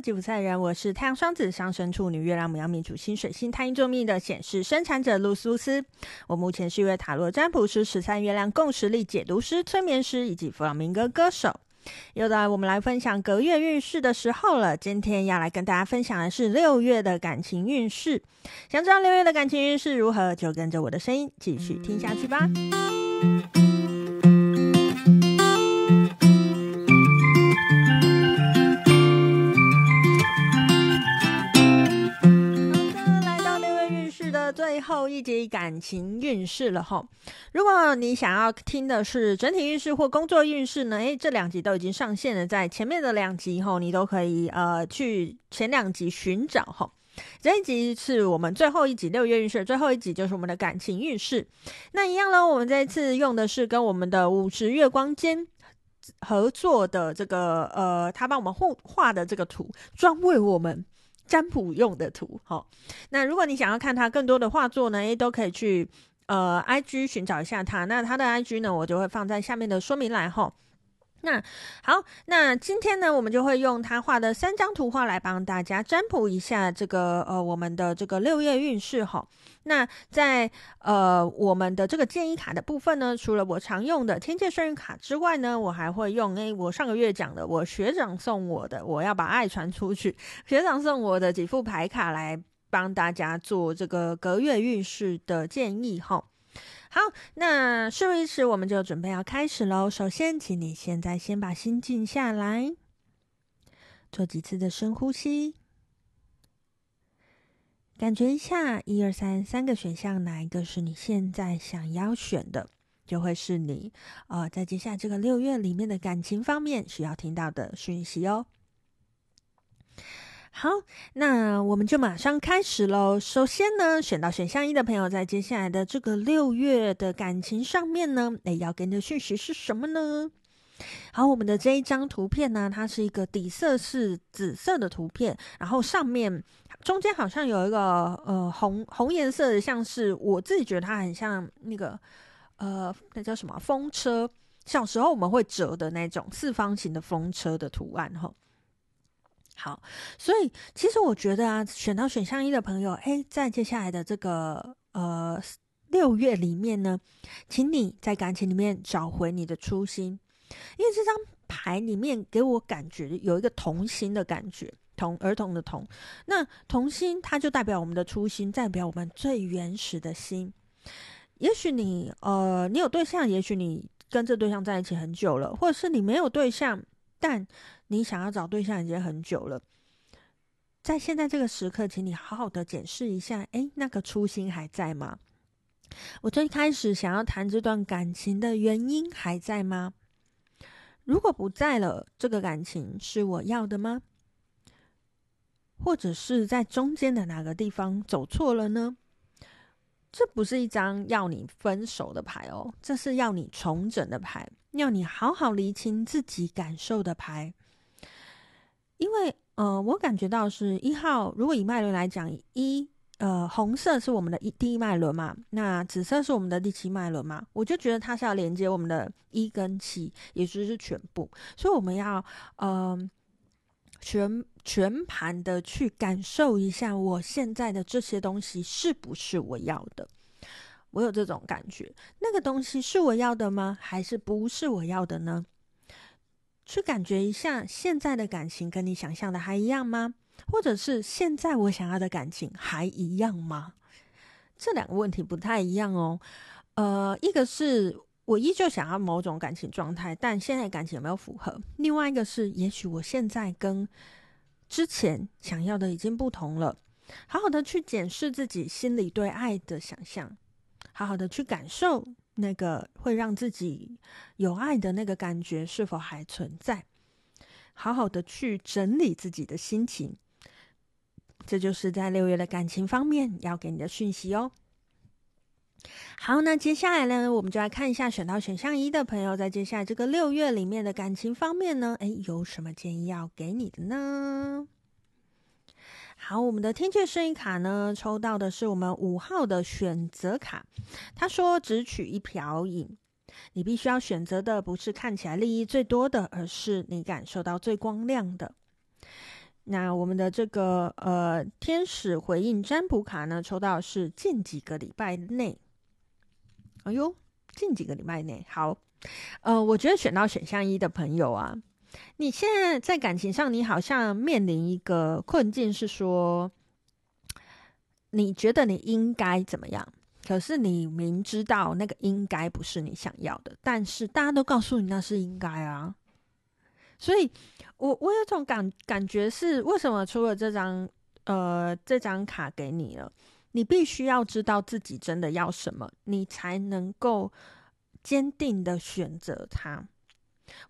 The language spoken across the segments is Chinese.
吉普赛人，我是太阳双子上升处女月亮母羊命主星水星太阴坐命的显示生产者露苏斯。我目前是一位塔罗占卜师、十三月亮共识力解读师、催眠师以及弗朗明哥歌手。又到我们来分享隔月运势的时候了。今天要来跟大家分享的是六月的感情运势。想知道六月的感情运势如何，就跟着我的声音继续听下去吧。最后一集感情运势了哈，如果你想要听的是整体运势或工作运势呢？诶，这两集都已经上线了，在前面的两集后，你都可以呃去前两集寻找哈。这一集是我们最后一集六月运势，最后一集就是我们的感情运势。那一样呢，我们这一次用的是跟我们的五十月光间合作的这个呃，他帮我们画画的这个图，专为我们。占卜用的图，好，那如果你想要看他更多的画作呢，诶，都可以去呃 IG 寻找一下他。那他的 IG 呢，我就会放在下面的说明栏哈。那好，那今天呢，我们就会用他画的三张图画来帮大家占卜一下这个呃我们的这个六月运势哈。那在呃我们的这个建议卡的部分呢，除了我常用的天界生日卡之外呢，我还会用诶我上个月讲的我学长送我的，我要把爱传出去，学长送我的几副牌卡来帮大家做这个隔月运势的建议哈。好，那事不宜迟，我们就准备要开始喽。首先，请你现在先把心静下来，做几次的深呼吸，感觉一下一二三三个选项，哪一个是你现在想要选的，就会是你呃，在接下来这个六月里面的感情方面需要听到的讯息哦。好，那我们就马上开始喽。首先呢，选到选项一的朋友，在接下来的这个六月的感情上面呢，诶，要给你的讯息是什么呢？好，我们的这一张图片呢，它是一个底色是紫色的图片，然后上面中间好像有一个呃红红颜色的，像是我自己觉得它很像那个呃那叫什么风车，小时候我们会折的那种四方形的风车的图案哈。好，所以其实我觉得啊，选到选项一的朋友，诶，在接下来的这个呃六月里面呢，请你在感情里面找回你的初心，因为这张牌里面给我感觉有一个童心的感觉，童儿童的童，那童心它就代表我们的初心，代表我们最原始的心。也许你呃你有对象，也许你跟这对象在一起很久了，或者是你没有对象，但你想要找对象已经很久了，在现在这个时刻，请你好好的检视一下，诶，那个初心还在吗？我最开始想要谈这段感情的原因还在吗？如果不在了，这个感情是我要的吗？或者是在中间的哪个地方走错了呢？这不是一张要你分手的牌哦，这是要你重整的牌，要你好好厘清自己感受的牌。因为呃，我感觉到是一号，如果以脉轮来讲，一呃红色是我们的一第一脉轮嘛，那紫色是我们的第七脉轮嘛，我就觉得它是要连接我们的一跟七，也就是全部，所以我们要呃全全盘的去感受一下，我现在的这些东西是不是我要的？我有这种感觉，那个东西是我要的吗？还是不是我要的呢？去感觉一下，现在的感情跟你想象的还一样吗？或者是现在我想要的感情还一样吗？这两个问题不太一样哦。呃，一个是我依旧想要某种感情状态，但现在感情有没有符合？另外一个是，也许我现在跟之前想要的已经不同了。好好的去检视自己心里对爱的想象，好好的去感受。那个会让自己有爱的那个感觉是否还存在？好好的去整理自己的心情，这就是在六月的感情方面要给你的讯息哦。好，那接下来呢，我们就来看一下选到选项一的朋友，在接下来这个六月里面的感情方面呢，诶，有什么建议要给你的呢？好，我们的天界圣印卡呢，抽到的是我们五号的选择卡。他说：“只取一瓢饮，你必须要选择的不是看起来利益最多的，而是你感受到最光亮的。那我们的这个呃天使回应占卜卡呢，抽到是近几个礼拜内。哎呦，近几个礼拜内，好，呃，我觉得选到选项一的朋友啊，你现在在感情上，你好像面临一个困境，是说你觉得你应该怎么样？可是你明知道那个应该不是你想要的，但是大家都告诉你那是应该啊，所以我我有种感感觉是，为什么出了这张呃这张卡给你了？你必须要知道自己真的要什么，你才能够坚定的选择它，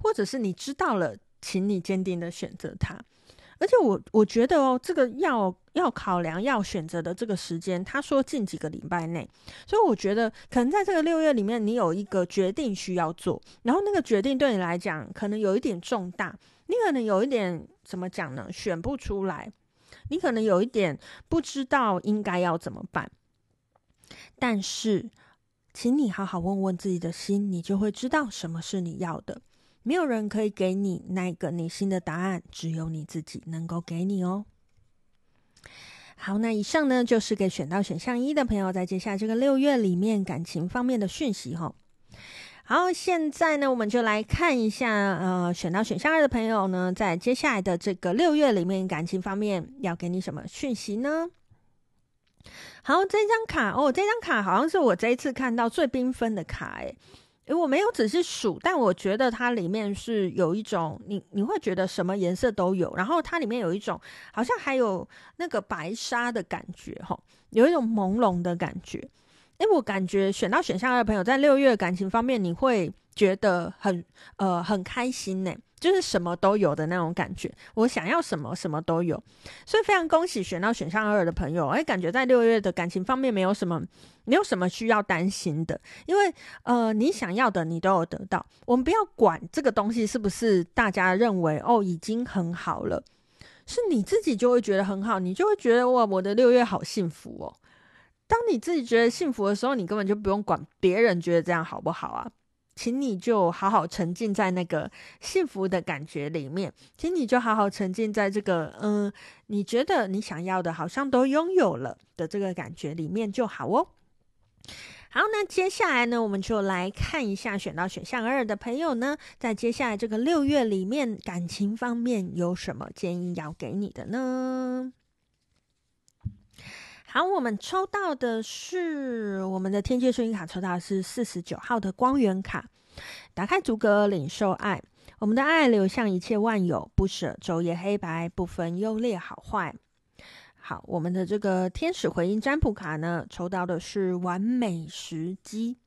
或者是你知道了，请你坚定的选择它。而且我我觉得哦，这个要要考量要选择的这个时间，他说近几个礼拜内，所以我觉得可能在这个六月里面，你有一个决定需要做，然后那个决定对你来讲可能有一点重大，你可能有一点怎么讲呢？选不出来。你可能有一点不知道应该要怎么办，但是，请你好好问问自己的心，你就会知道什么是你要的。没有人可以给你那个你心的答案，只有你自己能够给你哦。好，那以上呢就是给选到选项一的朋友，在接下来这个六月里面感情方面的讯息哈。好，现在呢，我们就来看一下，呃，选到选项二的朋友呢，在接下来的这个六月里面，感情方面要给你什么讯息呢？好，这张卡哦，这张卡好像是我这一次看到最缤纷的卡，诶，我没有仔细数，但我觉得它里面是有一种，你你会觉得什么颜色都有，然后它里面有一种好像还有那个白纱的感觉，哈，有一种朦胧的感觉。哎，我感觉选到选项二的朋友，在六月感情方面，你会觉得很呃很开心呢，就是什么都有的那种感觉。我想要什么，什么都有，所以非常恭喜选到选项二的朋友。哎，感觉在六月的感情方面，没有什么没有什么需要担心的，因为呃你想要的你都有得到。我们不要管这个东西是不是大家认为哦已经很好了，是你自己就会觉得很好，你就会觉得哇，我的六月好幸福哦。当你自己觉得幸福的时候，你根本就不用管别人觉得这样好不好啊，请你就好好沉浸在那个幸福的感觉里面，请你就好好沉浸在这个嗯，你觉得你想要的好像都拥有了的这个感觉里面就好哦。好，那接下来呢，我们就来看一下选到选项二的朋友呢，在接下来这个六月里面感情方面有什么建议要给你的呢？好，我们抽到的是我们的天界顺音卡，抽到的是四十九号的光源卡。打开阻隔，领受爱，我们的爱流向一切万有，不舍昼夜黑白，不分优劣好坏。好，我们的这个天使回应占卜卡呢，抽到的是完美时机。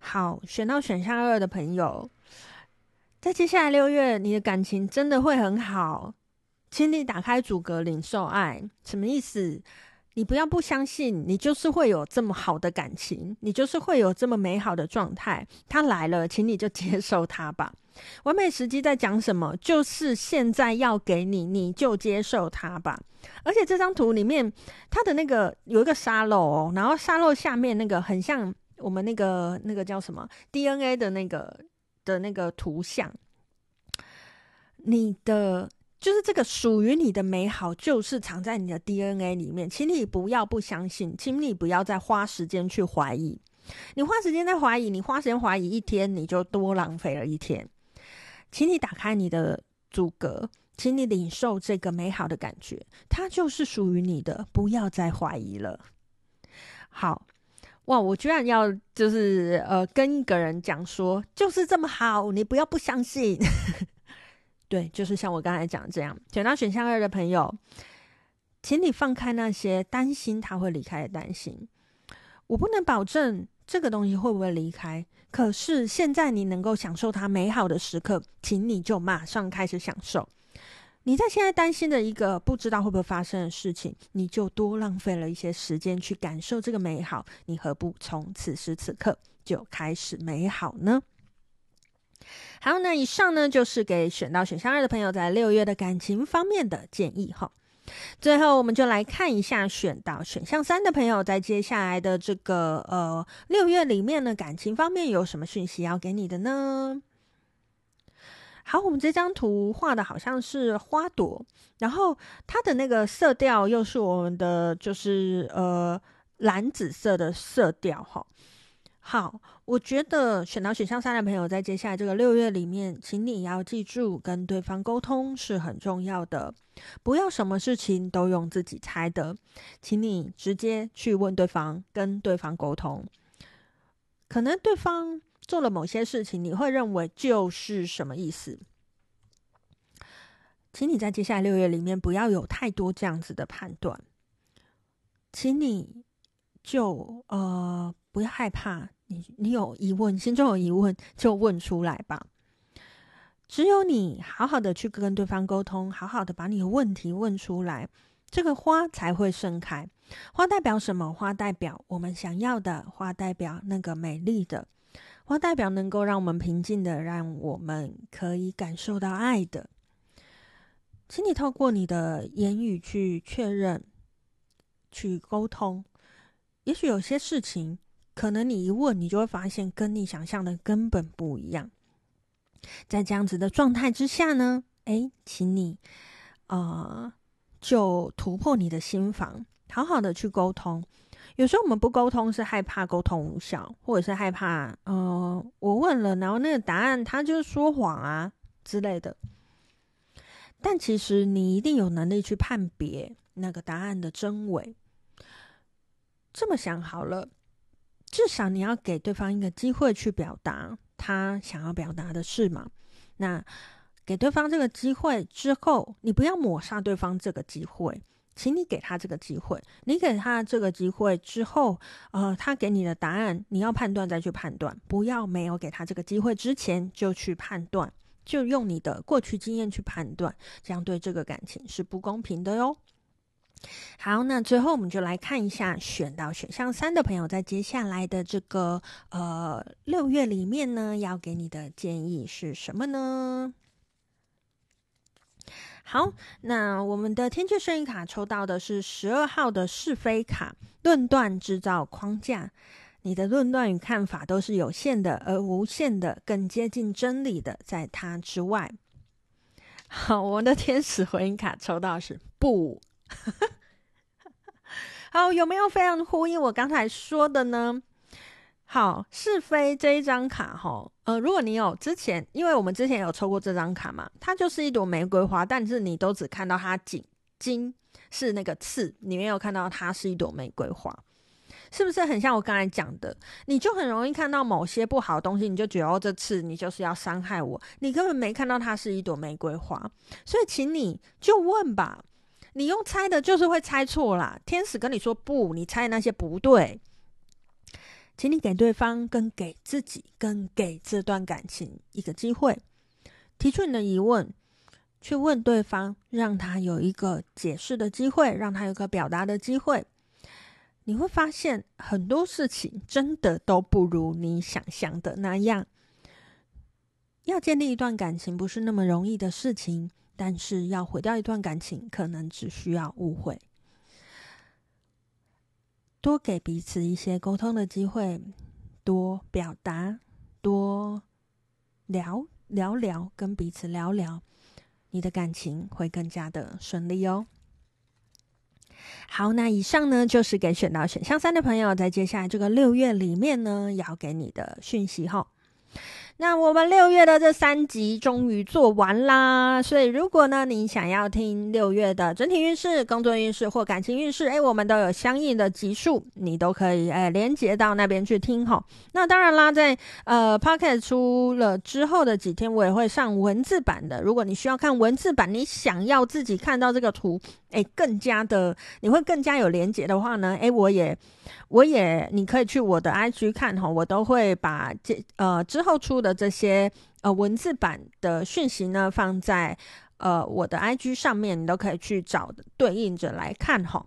好，选到选项二的朋友，在接下来六月，你的感情真的会很好。请你打开阻隔，领受爱，什么意思？你不要不相信，你就是会有这么好的感情，你就是会有这么美好的状态。他来了，请你就接受他吧。完美时机在讲什么？就是现在要给你，你就接受他吧。而且这张图里面，它的那个有一个沙漏哦，然后沙漏下面那个很像我们那个那个叫什么 DNA 的那个的那个图像，你的。就是这个属于你的美好，就是藏在你的 DNA 里面，请你不要不相信，请你不要再花时间去怀疑。你花时间在怀疑，你花时间怀疑一天，你就多浪费了一天。请你打开你的阻隔，请你领受这个美好的感觉，它就是属于你的，不要再怀疑了。好，哇，我居然要就是呃跟一个人讲说，就是这么好，你不要不相信。对，就是像我刚才讲这样，选到选项二的朋友，请你放开那些担心他会离开的担心。我不能保证这个东西会不会离开，可是现在你能够享受它美好的时刻，请你就马上开始享受。你在现在担心的一个不知道会不会发生的事情，你就多浪费了一些时间去感受这个美好。你何不从此时此刻就开始美好呢？好，那以上呢就是给选到选项二的朋友在六月的感情方面的建议哈。最后，我们就来看一下选到选项三的朋友在接下来的这个呃六月里面呢，感情方面有什么讯息要给你的呢？好，我们这张图画的好像是花朵，然后它的那个色调又是我们的就是呃蓝紫色的色调哈。好，我觉得选到选项三的朋友，在接下来这个六月里面，请你要记住，跟对方沟通是很重要的，不要什么事情都用自己猜的，请你直接去问对方，跟对方沟通。可能对方做了某些事情，你会认为就是什么意思？请你在接下来六月里面不要有太多这样子的判断，请你就呃不要害怕。你你有疑问，心中有疑问就问出来吧。只有你好好的去跟对方沟通，好好的把你的问题问出来，这个花才会盛开。花代表什么？花代表我们想要的，花代表那个美丽的，花代表能够让我们平静的，让我们可以感受到爱的。请你透过你的言语去确认，去沟通。也许有些事情。可能你一问，你就会发现跟你想象的根本不一样。在这样子的状态之下呢，诶，请你呃，就突破你的心防，好好的去沟通。有时候我们不沟通是害怕沟通无效，或者是害怕呃，我问了，然后那个答案他就说谎啊之类的。但其实你一定有能力去判别那个答案的真伪。这么想好了。至少你要给对方一个机会去表达他想要表达的事嘛。那给对方这个机会之后，你不要抹杀对方这个机会，请你给他这个机会。你给他这个机会之后，呃，他给你的答案，你要判断再去判断，不要没有给他这个机会之前就去判断，就用你的过去经验去判断，这样对这个感情是不公平的哟。好，那最后我们就来看一下选到选项三的朋友，在接下来的这个呃六月里面呢，要给你的建议是什么呢？好，那我们的天界圣諭卡抽到的是十二号的是非卡，论断制造框架，你的论断与看法都是有限的，而无限的更接近真理的，在它之外。好，我们的天使回应卡抽到是不。好，有没有非常呼应我刚才说的呢？好，是非这一张卡哈，呃，如果你有之前，因为我们之前有抽过这张卡嘛，它就是一朵玫瑰花，但是你都只看到它颈巾是那个刺，你没有看到它是一朵玫瑰花，是不是很像我刚才讲的？你就很容易看到某些不好的东西，你就觉得哦，这刺你就是要伤害我，你根本没看到它是一朵玫瑰花，所以请你就问吧。你用猜的，就是会猜错啦。天使跟你说不，你猜那些不对，请你给对方、跟给自己、跟给这段感情一个机会，提出你的疑问，去问对方，让他有一个解释的机会，让他有个表达的机会。你会发现很多事情真的都不如你想象的那样。要建立一段感情，不是那么容易的事情。但是要毁掉一段感情，可能只需要误会。多给彼此一些沟通的机会，多表达，多聊聊聊，跟彼此聊聊，你的感情会更加的顺利哦。好，那以上呢，就是给选到选项三的朋友，在接下来这个六月里面呢，要给你的讯息哈。那我们六月的这三集终于做完啦，所以如果呢，你想要听六月的整体运势、工作运势或感情运势，哎，我们都有相应的集数，你都可以哎连接到那边去听哈。那当然啦，在呃 Podcast 出了之后的几天，我也会上文字版的。如果你需要看文字版，你想要自己看到这个图，哎，更加的你会更加有连接的话呢，哎，我也。我也，你可以去我的 IG 看哈，我都会把这呃之后出的这些呃文字版的讯息呢放在呃我的 IG 上面，你都可以去找对应着来看哈。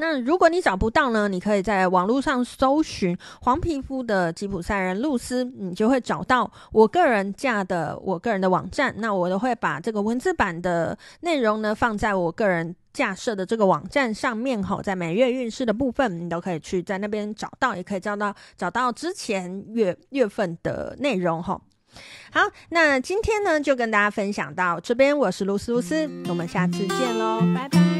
那如果你找不到呢，你可以在网络上搜寻黄皮肤的吉普赛人露丝，你就会找到我个人架的我个人的网站。那我都会把这个文字版的内容呢放在我个人架设的这个网站上面吼，在每月运势的部分，你都可以去在那边找到，也可以找到找到之前月月份的内容吼。好，那今天呢就跟大家分享到这边，我是露丝露丝，我们下次见喽，拜拜。